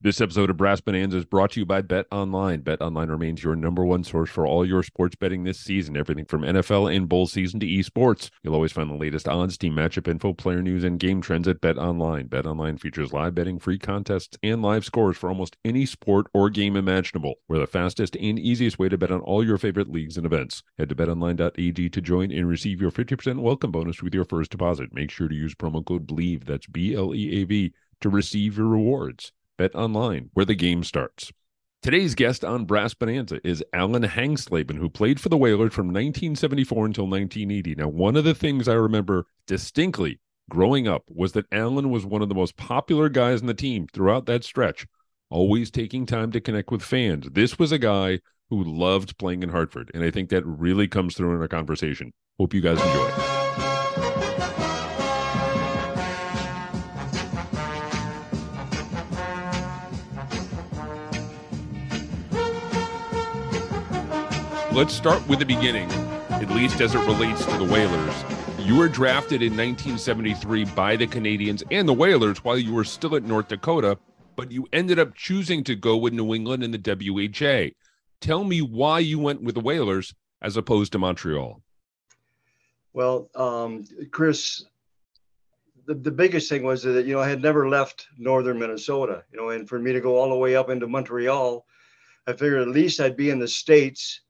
This episode of Brass Bonanza is brought to you by Bet Online. Bet Online remains your number one source for all your sports betting this season. Everything from NFL and bowl season to esports. You'll always find the latest odds, team matchup info, player news, and game trends at Bet Online. Bet Online features live betting, free contests, and live scores for almost any sport or game imaginable. We're the fastest and easiest way to bet on all your favorite leagues and events. Head to betonline.ag to join and receive your 50% welcome bonus with your first deposit. Make sure to use promo code BLEAV, that's B L E A V, to receive your rewards. Bet online, where the game starts. Today's guest on Brass Bonanza is Alan Hangsleben, who played for the Whalers from 1974 until 1980. Now, one of the things I remember distinctly growing up was that Alan was one of the most popular guys in the team throughout that stretch, always taking time to connect with fans. This was a guy who loved playing in Hartford, and I think that really comes through in our conversation. Hope you guys enjoy. Let's start with the beginning, at least as it relates to the Whalers. You were drafted in 1973 by the Canadiens and the Whalers while you were still at North Dakota, but you ended up choosing to go with New England in the WHA. Tell me why you went with the Whalers as opposed to Montreal. Well, um, Chris, the, the biggest thing was that, you know, I had never left northern Minnesota, you know, and for me to go all the way up into Montreal, I figured at least I'd be in the States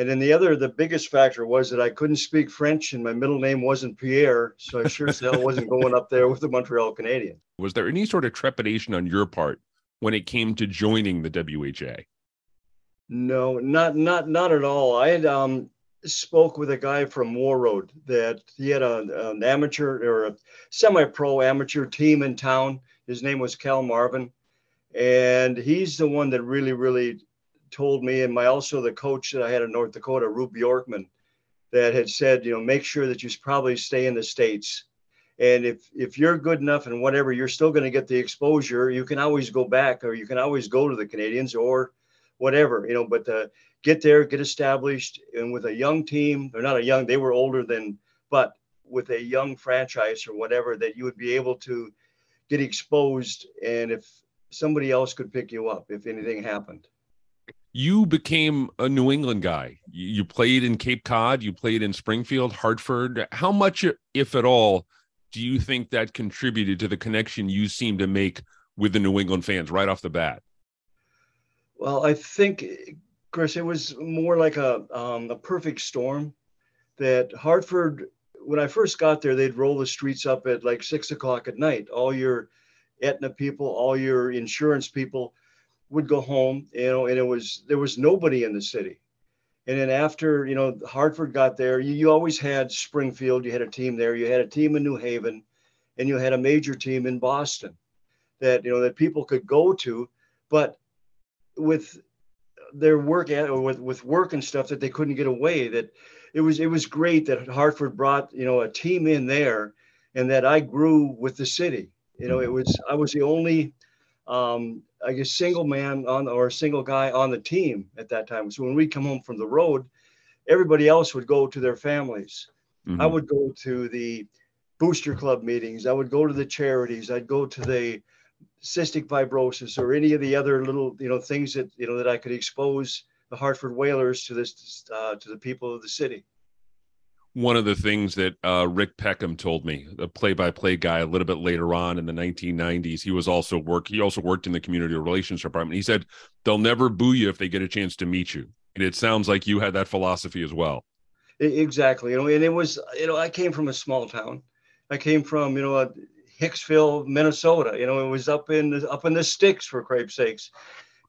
and then the other, the biggest factor was that I couldn't speak French and my middle name wasn't Pierre. So I sure as hell wasn't going up there with the Montreal Canadiens. Was there any sort of trepidation on your part when it came to joining the WHA? No, not not not at all. I had um, spoke with a guy from Warroad that he had a, an amateur or a semi-pro amateur team in town. His name was Cal Marvin, and he's the one that really really told me, and my also the coach that I had in North Dakota, Rube Bjorkman, that had said, you know, make sure that you probably stay in the states. And if if you're good enough and whatever, you're still going to get the exposure. You can always go back, or you can always go to the Canadiens, or whatever, you know. But to get there, get established, and with a young team, they're not a young, they were older than, but with a young franchise or whatever, that you would be able to get exposed, and if somebody else could pick you up if anything happened you became a New England guy. You played in Cape Cod, you played in Springfield, Hartford. How much, if at all, do you think that contributed to the connection you seem to make with the New England fans right off the bat? Well, I think, Chris, it was more like a um, a perfect storm. That Hartford, when I first got there, they'd roll the streets up at like six o'clock at night. All your Aetna people, all your insurance people would go home, you know, and it was there was nobody in the city. And then after, you know, Hartford got there, you, you always had Springfield, you had a team there, you had a team in New Haven, and you had a major team in Boston that, you know, that people could go to. But with their work eh, or with, with work and stuff that they couldn't get away, that it was it was great that Hartford brought, you know, a team in there and that I grew with the city. You know, it mm-hmm. was I was the only um, I guess single man on or a single guy on the team at that time. So when we come home from the road, everybody else would go to their families. Mm-hmm. I would go to the booster club meetings. I would go to the charities. I'd go to the cystic fibrosis or any of the other little you know things that you know that I could expose the Hartford Whalers to this uh, to the people of the city one of the things that uh, Rick Peckham told me, the play-by-play guy, a little bit later on in the 1990s, he was also work. He also worked in the community relations department. He said they'll never boo you if they get a chance to meet you, and it sounds like you had that philosophy as well. Exactly, you know, and it was, you know, I came from a small town. I came from, you know, Hicksville, Minnesota. You know, it was up in the, up in the sticks for crepe's sakes,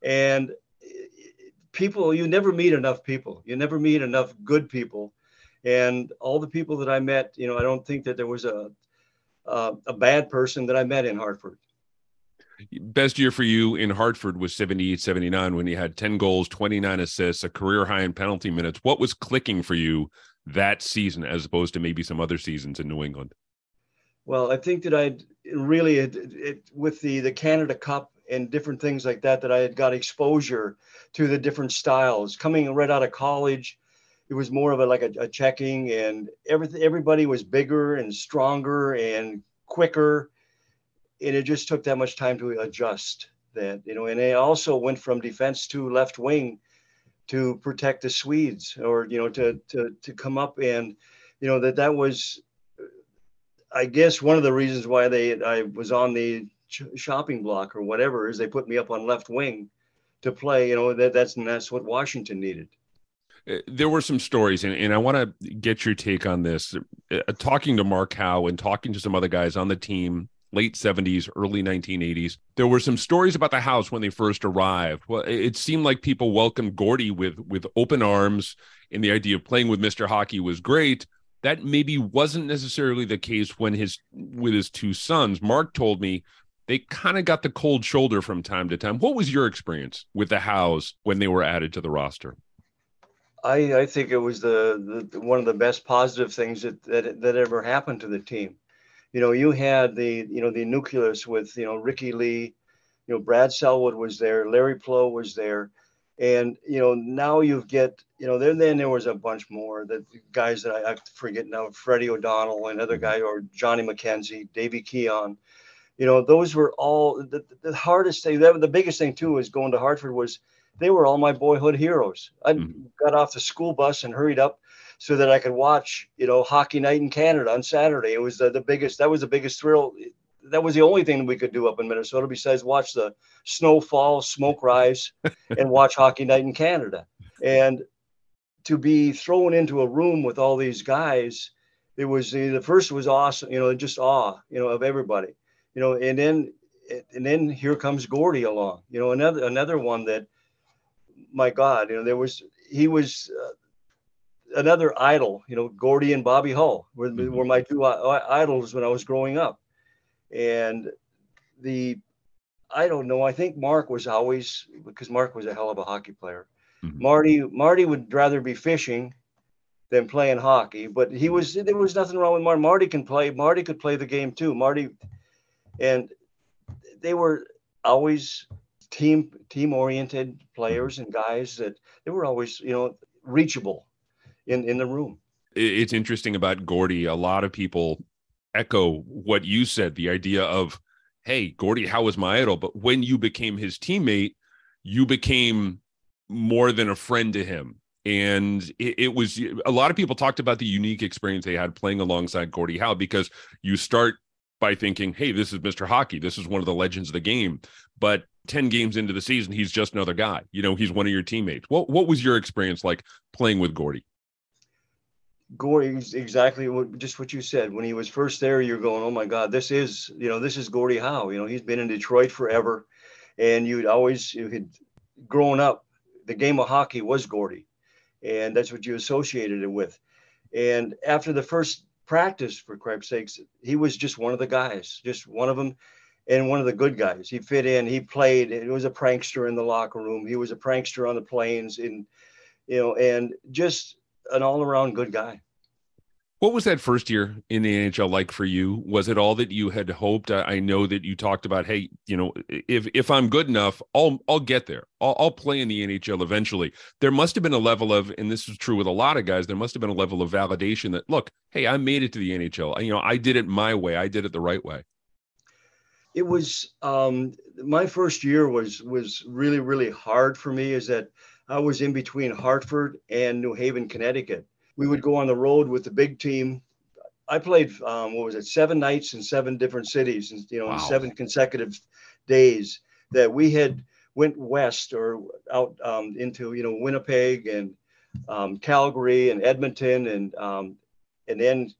and people. You never meet enough people. You never meet enough good people and all the people that I met, you know, I don't think that there was a uh, a bad person that I met in Hartford. Best year for you in Hartford was 78 79 when you had 10 goals, 29 assists, a career high in penalty minutes. What was clicking for you that season as opposed to maybe some other seasons in New England? Well, I think that I really, it, it, with the, the Canada Cup and different things like that, that I had got exposure to the different styles coming right out of college it was more of a like a, a checking and everything everybody was bigger and stronger and quicker and it just took that much time to adjust that you know, and they also went from defense to left wing to protect the Swedes, or you know, to to to come up and you know that that was, I guess, one of the reasons why they I was on the shopping block or whatever is they put me up on left wing to play. You know that that's that's what Washington needed. Uh, there were some stories, and, and I want to get your take on this. Uh, talking to Mark Howe and talking to some other guys on the team, late 70s, early 1980s, there were some stories about the Howes when they first arrived. Well, it seemed like people welcomed Gordie with with open arms, and the idea of playing with Mr. Hockey was great. That maybe wasn't necessarily the case when his with his two sons. Mark told me they kind of got the cold shoulder from time to time. What was your experience with the Howes when they were added to the roster? I, I think it was the, the one of the best positive things that, that that ever happened to the team. You know, you had the you know the nucleus with you know Ricky Ley, you know Brad Selwood was there, Larry Pleau was there, and you know now you've get you know then then there was a bunch more the guys that I, I forget now Freddie O'Donnell another mm-hmm. guy or Johnny McKenzie, Davey Keon. You know, those were all the, the hardest thing. That, the biggest thing too was going to Hartford was they were all my boyhood heroes. I mm-hmm. got off the school bus and hurried up so that I could watch, you know, hockey night in Canada on Saturday. It was the, the biggest, that was the biggest thrill. That was the only thing we could do up in Minnesota besides watch the snow fall, smoke rise, and watch hockey night in Canada. And to be thrown into a room with all these guys, it was the first was awesome, you know, just awe, you know, of everybody, you know, and then and then here comes Gordie along, you know, another another one that my God, you know, there was he was uh, another idol. You know, Gordie and Bobby Hull were, mm-hmm. were my two uh, idols when I was growing up, and the I don't know. I think Mark was always because Mark was a hell of a hockey player. Mm-hmm. Marty Marty would rather be fishing than playing hockey, but he was there was nothing wrong with Marty. Marty can play. Marty could play the game too. Marty, and they were always team team oriented players and guys that they were always you know reachable in in the room. It's interesting about Gordie. A lot of people echo what you said. The idea of hey, Gordie, Howe was my idol, but when you became his teammate, you became more than a friend to him. And it, it, was a lot of people talked about the unique experience they had playing alongside Gordie Howe because you start by thinking, hey, this is Mr. Hockey. This is one of the legends of the game. But 10 games into the season, he's just another guy. You know, he's one of your teammates. What what was your experience like playing with Gordie? Gordie, exactly what just what you said. When he was first there, you're going, "Oh my God, this is you know this is Gordie Howe." You know, he's been in Detroit forever, and you'd always you had grown up. The game of hockey was Gordie, and that's what you associated it with. And after the first practice, for crap's sakes, he was just one of the guys, just one of them and one of the good guys. He fit in. He played. He was a prankster in the locker room. He was a prankster on the planes, and you know, and just an all-around good guy. What was that first year in the NHL like for you? Was it all that you had hoped? I know that you talked about, hey, you know, if if I'm good enough, I'll I'll get there. I'll, I'll play in the NHL eventually. There must have been a level of, and this is true with a lot of guys. There must have been a level of validation that, look, hey, I made it to the NHL. You know, I did it my way. I did it the right way it was um, my first year was was really really hard for me. Is that I was in between Hartford and New Haven, Connecticut. We would go on the road with the big team. I played um, what was it seven nights in seven different cities, and you know wow. seven consecutive days that we had went west or out um, into you know Winnipeg and um, Calgary and Edmonton and um, and then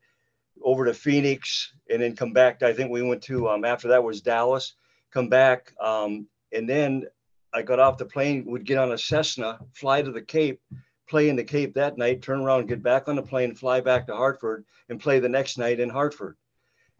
over to Phoenix and then come back. I think we went to um, after that was Dallas. Come back, um, and then I got off the plane. Would get on a Cessna, fly to the Cape, play in the Cape that night, turn around, get back on the plane, fly back to Hartford, and play the next night in Hartford.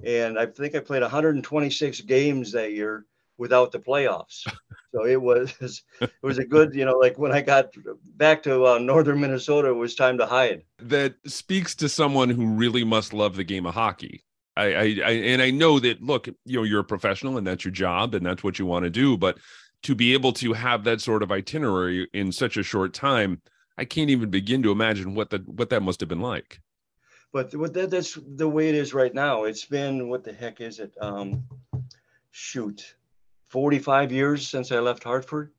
And I think I played 126 games that year without the playoffs. So it was it was a good, you know, like when I got back to uh, northern Minnesota, it was time to hide. That speaks to someone who really must love the game of hockey. I, I, I and I know that look, you know, you're a professional and that's your job and that's what you want to do, but to be able to have that sort of itinerary in such a short time, I can't even begin to imagine what that what that must have been like. But what that, that's the way it is right now. It's been what the heck is it? Um, shoot, 45 years since I left Hartford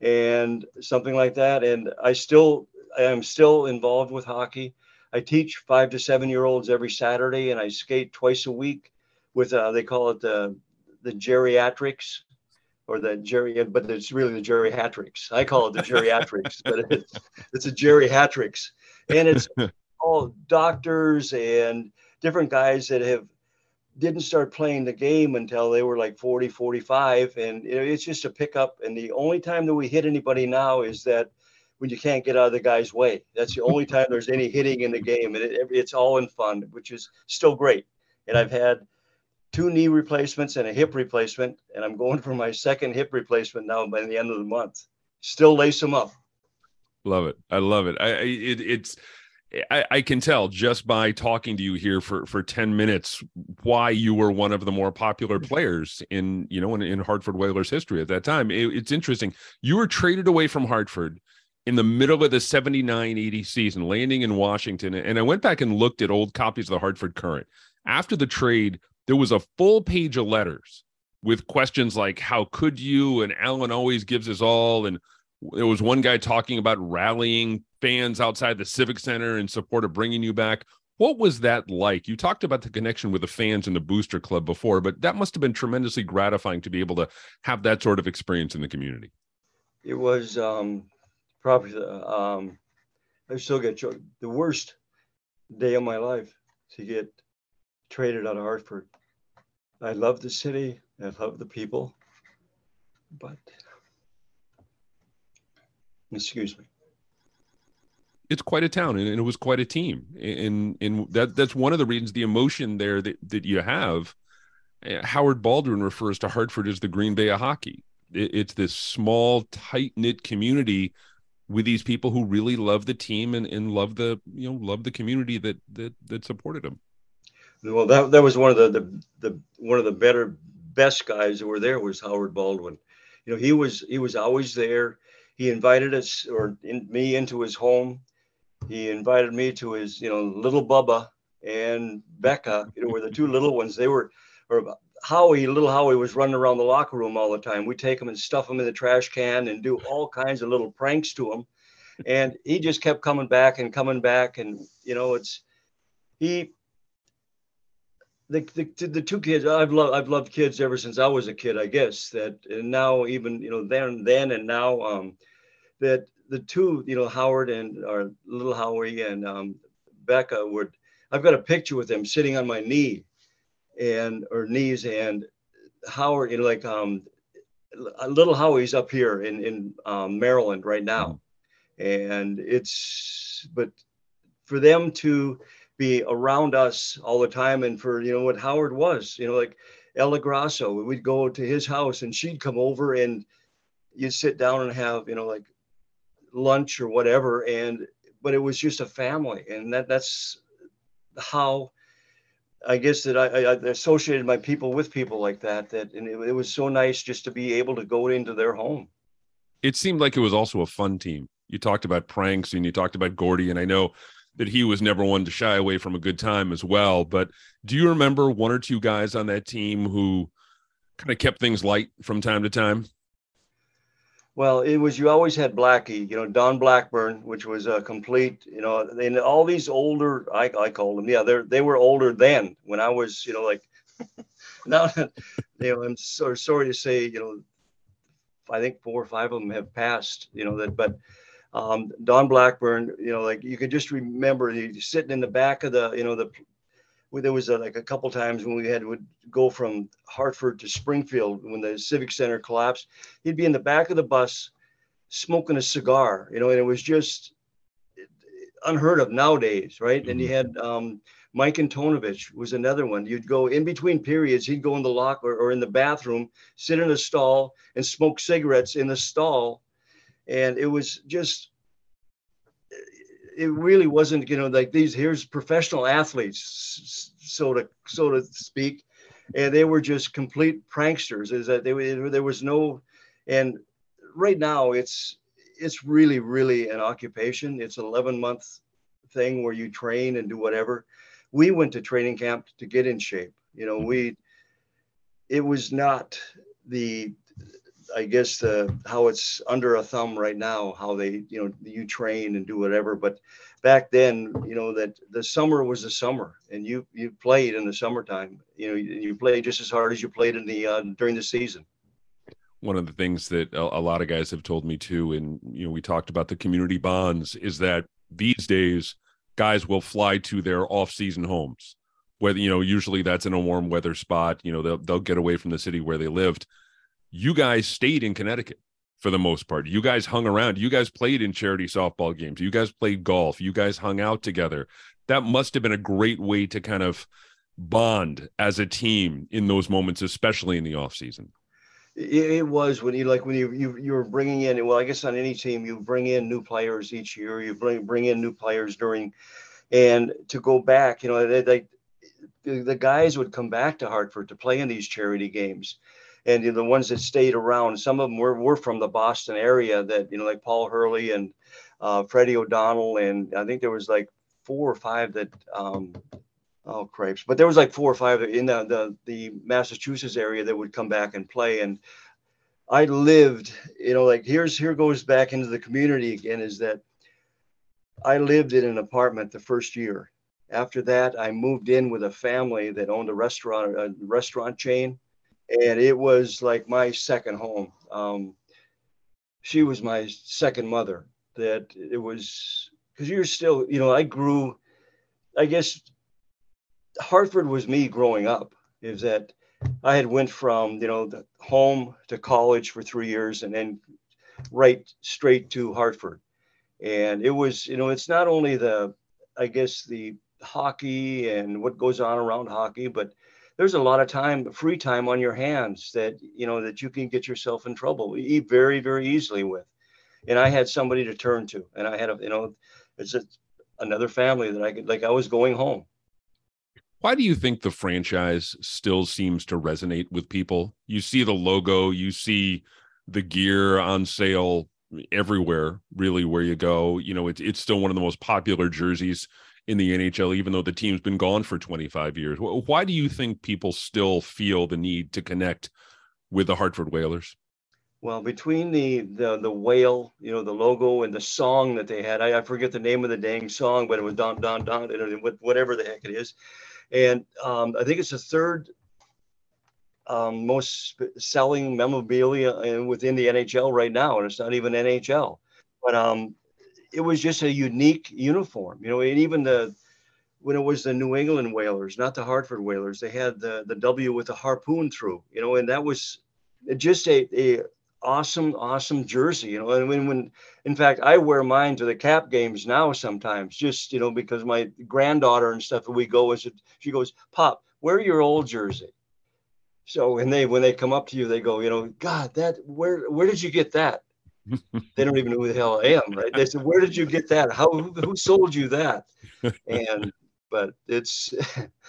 and something like that. And I still I am still involved with hockey. I teach five to seven year olds every Saturday, and I skate twice a week with uh, they call it the the geriatrics or the Jerry, but it's really the geriatrics. I call it the geriatrics, but it's, it's a geriatrics, and it's all doctors and different guys that have didn't start playing the game until they were like 40 45 and it's just a pickup and the only time that we hit anybody now is that when you can't get out of the guy's way. That's the only time there's any hitting in the game and it, it's all in fun which is still great. And i've had two knee replacements and a hip replacement and i'm going for my second hip replacement now by the end of the month. Still lace them up. Love it. I love it. I it, it's I, I, can tell just by talking to you here for for 10 minutes why you were one of the more popular mm-hmm. players in you know in, in hartford whalers history at that time. It, it's interesting. You were traded away from hartford in the middle of the 79 80 season landing in washington and i went back and looked at old copies of the hartford Courant. after the trade there was a full page of letters with questions like how could you? and alan always gives us all and there was one guy talking about rallying fans outside the civic center in support of bringing you back. What was that like? You talked about the connection with the fans and the booster club before but that must have been tremendously gratifying to be able to have that sort of experience in the community. It was um probably um i still get the worst day of my life to get traded out of hartford. I love the city. I love the people but excuse me. It's quite a town and, it was quite a team. And and that that's one of the reasons the emotion there that, that you have eh, howard baldwin refers to hartford as the green bay of hockey. It, it's this small tight-knit community with these people who really love the team and, and love the you know love the community that that that supported them. Well that that was one of the the, the one of the better best guys that were there was howard baldwin. You know he was he was always there he invited us or in, me into his home he invited me to his, you know, little Bubba and Becca, you know, were the two little ones. They were, or Howie, little Howie was running around the locker room all the time. We take him and stuff him in the trash can and do all kinds of little pranks to him. And he just kept coming back and coming back. And, you know, it's, he, the, the, the two kids I've loved I've loved kids ever since I was a kid I guess that and now even you know then then and now um that the two, you know, Howard and our little Howie and um, Becca would. I've got a picture with them sitting on my knee, and or knees, and Howard, you know, like um, little Howie's up here in in um, Maryland right now, and it's but for them to be around us all the time, and for you know what Howard was, you know, like Ella Grasso, we'd go to his house and she'd come over and you'd sit down and have you know like lunch or whatever and but it was just a family and that that's how i guess that i, I associated my people with people like that that and it, it was so nice just to be able to go into their home. It seemed like it was also a fun team. You talked about pranks and you talked about gordie and i know that he was never one to shy away from a good time as well. But do you remember one or two guys on that team who kind of kept things light from time to time? Well, it was you always had Blackie, you know, Don Blackburn, which was a complete, you know, and all these older, I, I called them, yeah, they they were older then when I was, you know, like now, you know, I'm so sorry to say, you know, I think four or five of them have passed, you know, that, but um, Don Blackburn, you know, like you could just remember sitting in the back of the, you know, the there was a, like a couple times when we had would go from Hartford to Springfield when the Civic Center collapsed. He'd be in the back of the bus smoking a cigar, you know, and it was just unheard of nowadays, right? Mm-hmm. And he had um, Mike Antonovich was another one. You'd go in between periods, he'd go in the locker or in the bathroom, sit in a stall and smoke cigarettes in the stall. And it was just it really wasn't, you know, like these here's professional athletes, so to so to speak, and they were just complete pranksters. Is that they there was no, and right now it's it's really really an occupation. It's an 11 month thing where you train and do whatever. We went to training camp to get in shape. You know, mm-hmm. we it was not the I guess the how it's under a thumb right now, how they you know you train and do whatever. But back then, you know that the summer was the summer, and you you played in the summertime. You know you, you played just as hard as you played in the uh, during the season. One of the things that a, a lot of guys have told me too, and you know we talked about the community bonds, is that these days guys will fly to their off-season homes whether you know usually that's in a warm weather spot you know they'll, they'll get away from the city where they lived you guys stayed in Connecticut for the most part. You guys hung around. You guys played in charity softball games. You guys played golf. You guys hung out together. That must have been a great way to kind of bond as a team in those moments, especially in the off season. It was when you like when you you you were bringing in well I guess on any team you bring in new players each year you bring bring in new players during and to go back you know they, they the guys would come back to Hartford to play in these charity games and the ones that stayed around, some of them were, were from the Boston area that, you know, like Paul Hurley and uh, Freddie O'Donnell. And I think there was like four or five that, um, oh, crepes, but there was like four or five in the, the, the Massachusetts area that would come back and play. And I lived, you know, like here's, here goes back into the community again is that I lived in an apartment the first year. After that, I moved in with a family that owned a restaurant, a restaurant chain and it was like my second home. Um, she was my second mother. That it was because you're still, you know, I grew. I guess Hartford was me growing up. Is that I had went from you know the home to college for three years and then right straight to Hartford, and it was you know it's not only the I guess the hockey and what goes on around hockey, but there's a lot of time, free time on your hands that you know that you can get yourself in trouble very, very easily with. And I had somebody to turn to, and I had a, you know, it's a, another family that I could like. I was going home. Why do you think the franchise still seems to resonate with people? You see the logo, you see the gear on sale everywhere, really, where you go. You know, it's it's still one of the most popular jerseys in the NHL, even though the team's been gone for 25 years. Why do you think people still feel the need to connect with the Hartford Whalers? Well, between the the the whale, you know, the logo and the song that they had, I, I forget the name of the dang song, but it was Don Don Don, whatever the heck it is, and um, I think it's the third um, most selling memorabilia within the NHL right now, and it's not even NHL. But um, it was just a unique uniform, you know, and even the when it was the New England Whalers, not the Hartford Whalers, they had the the W with the harpoon through, you know, and that was just a, a awesome, awesome jersey, you know. And when, when in fact I wear mine to the cap games now sometimes, just you know, because my granddaughter and stuff, we go as she goes, Pop, wear your old jersey. So when they when they come up to you, they go, you know, God, that where where did you get that? They don't even know who the hell I am, right? They said, "Where did you get that? How who sold you that?" And but it's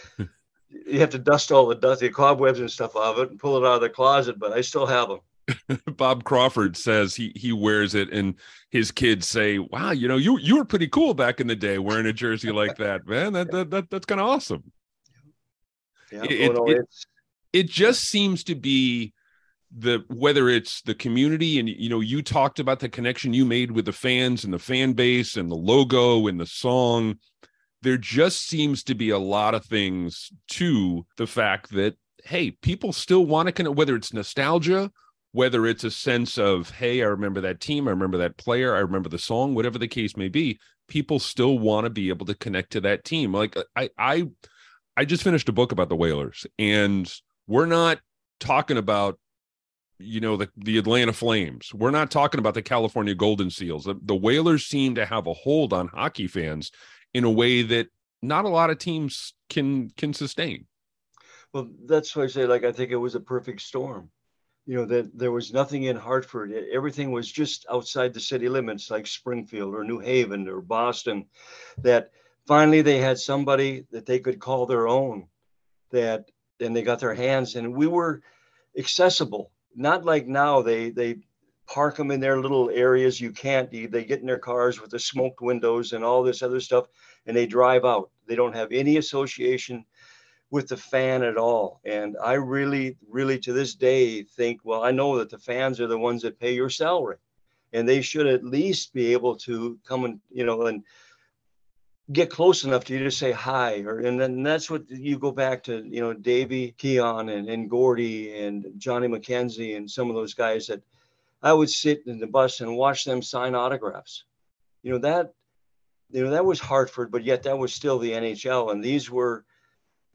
you have to dust all the dust, the cobwebs and stuff off it, and pull it out of the closet. But I still have them. Bob Crawford says he he wears it, and his kids say, "Wow, you know, you you were pretty cool back in the day wearing a jersey like that, man. That that, that that's kind of awesome." Yeah, it, oh, it, it, it just seems to be the whether it's the community and you know you talked about the connection you made with the fans and the fan base and the logo and the song there just seems to be a lot of things to the fact that hey people still want to connect whether it's nostalgia whether it's a sense of hey i remember that team i remember that player i remember the song whatever the case may be people still want to be able to connect to that team. Like i i i just finished a book about the whalers and we're not talking about you know the the Atlanta Flames. We're not talking about the California Golden Seals. The, the Whalers seem to have a hold on hockey fans in a way that not a lot of teams can can sustain. Well, that's why I say like I think it was a perfect storm. You know that there was nothing in Hartford. Everything was just outside the city limits, like Springfield or New Haven or Boston. That finally they had somebody that they could call their own. That and they got their hands and we were accessible not like now they they park them in their little areas. You can't they get in their cars with the smoked windows and all this other stuff and they drive out. They don't have any association with the fan at all. And I really, really to this day think, well, I know that the fans are the ones that pay your salary. And they should at least be able to come and, you know, and get close enough to you to say hi. Or, and then that's what you go back to, you know, Davey Keon and, and Gordie and Johnny McKenzie and some of those guys that I would sit in the bus and watch them sign autographs. You know, that, you know, that was Hartford, but yet that was still the NHL. And these were,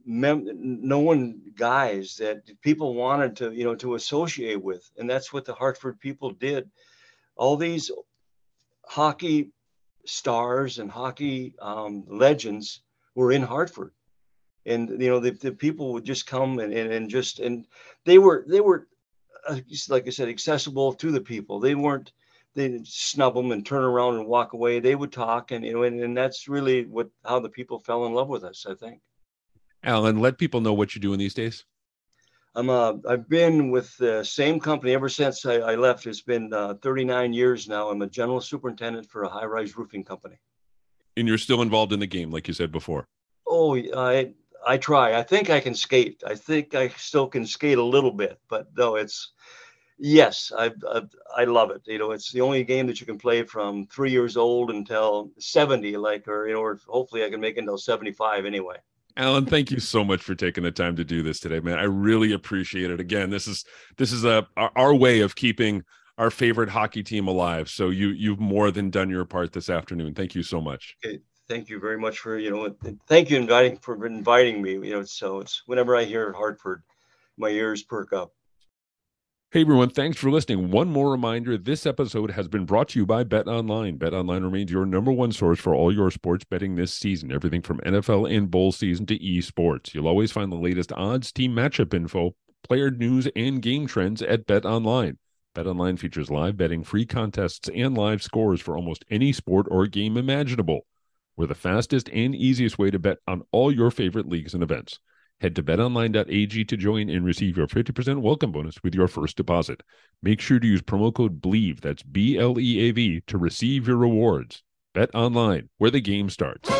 mem- known guys that people wanted to you know to associate with and that's what the hartford people did all these hockey stars and hockey um, legends were in hartford. And you know the, the people would just come and, and, and just and they were they were uh, like i said accessible to the people. They weren't they snub them and turn around and walk away. They would talk and you know and, and that's really what how the people fell in love with us i think. Alan, let people know what you're doing these days. I'm uh, I've been with the same company ever since I, I left. It's been uh, 39 years now. I'm a general superintendent for a high-rise roofing company. And you're still involved in the game, like you said before. Oh, I I try. I think I can skate. I think I still can skate a little bit, but no, it's yes, I, I I love it. You know, it's the only game that you can play from three years old until 70, like or you know, or hopefully I can make it until 75 anyway. Alan, thank you so much for taking the time to do this today, man. I really appreciate it. Again, this is this is a our, way of keeping our favorite hockey team alive. So you you've more than done your part this afternoon. Thank you so much. Okay. Thank you very much for you know thank you inviting for inviting me. You know, so it's whenever I hear Hartford, my ears perk up. Hey everyone, thanks for listening. One more reminder this episode has been brought to you by Bet Online. Bet Online remains your number one source for all your sports betting this season, everything from NFL and bowl season to esports. You'll always find the latest odds, team matchup info, player news, and game trends at Bet Online. Bet Online features live betting, free contests, and live scores for almost any sport or game imaginable. We're the fastest and easiest way to bet on all your favorite leagues and events. Head to betonline.ag to join and receive your 50% welcome bonus with your first deposit. Make sure to use promo code BLEAV, that's B L E A V, to receive your rewards. Bet online, where the game starts.